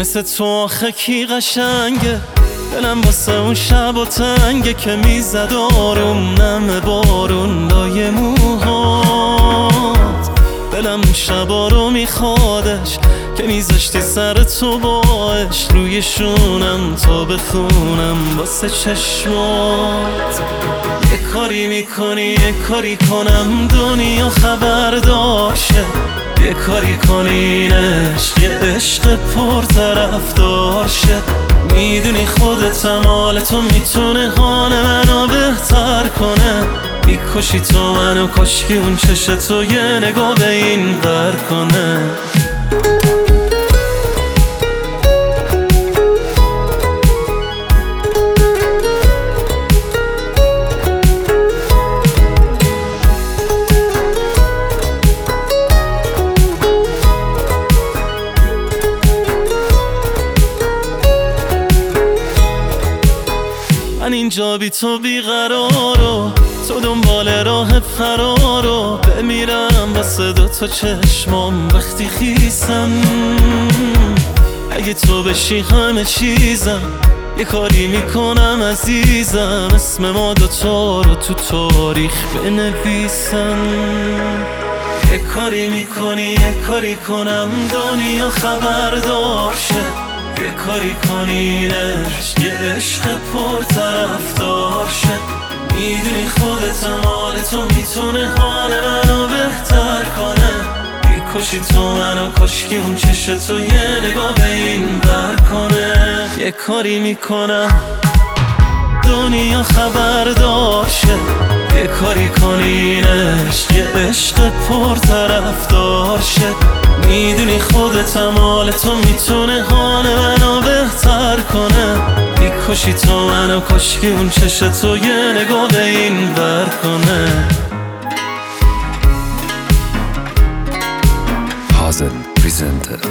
مثل تو آخه کی قشنگه؟ دلم واسه اون شب و تنگه که می‌زد آروم نم بارون لای موهات. دلم اون شبا رو میخوادش که میذاشتی سر تو باش. روی شونم تا بخونم واسه چشمات. یه کاری می‌کنی یه کاری کنم. دنیا خبر داشته. یه کاری کنینش یه عشق پر طرف داشته می‌دونی خودت مال تو می‌تونه حال منو بهتر کنه. می‌کشی تو منو کشکی اون چش تو یه نگاه به این بر کنه. من اینجا بی تو بیقرارو تو دنبال راه فرارو. بمیرم واسه دو تا چشمام وقتی خیسم. اگه تو بشی همه چیزم یه کاری می‌کنم عزیزم. اسم ما دوتا رو تو تاریخ بنویسم. یه کاری می‌کنی یه کاری کنم. دنیا خبر داشته یه کاری کنینش یه عشق پر طرف داشته می‌دونی خودت مال تو می‌تونه حال منو بهتر کنه. می‌کشی تو منو کشکی اون چش تو یه نگاه به این بر کنه. یه کاری می‌کنم. دنیا خبر داشته. یه کاری کنینش یه عشق پر طرف داشته می‌دونی خودت مال تو می‌تونه حال بهتر کنه. می‌کشی تو منو کشکی اون چش تو یه نگاه این بر کنه. Hazel presented.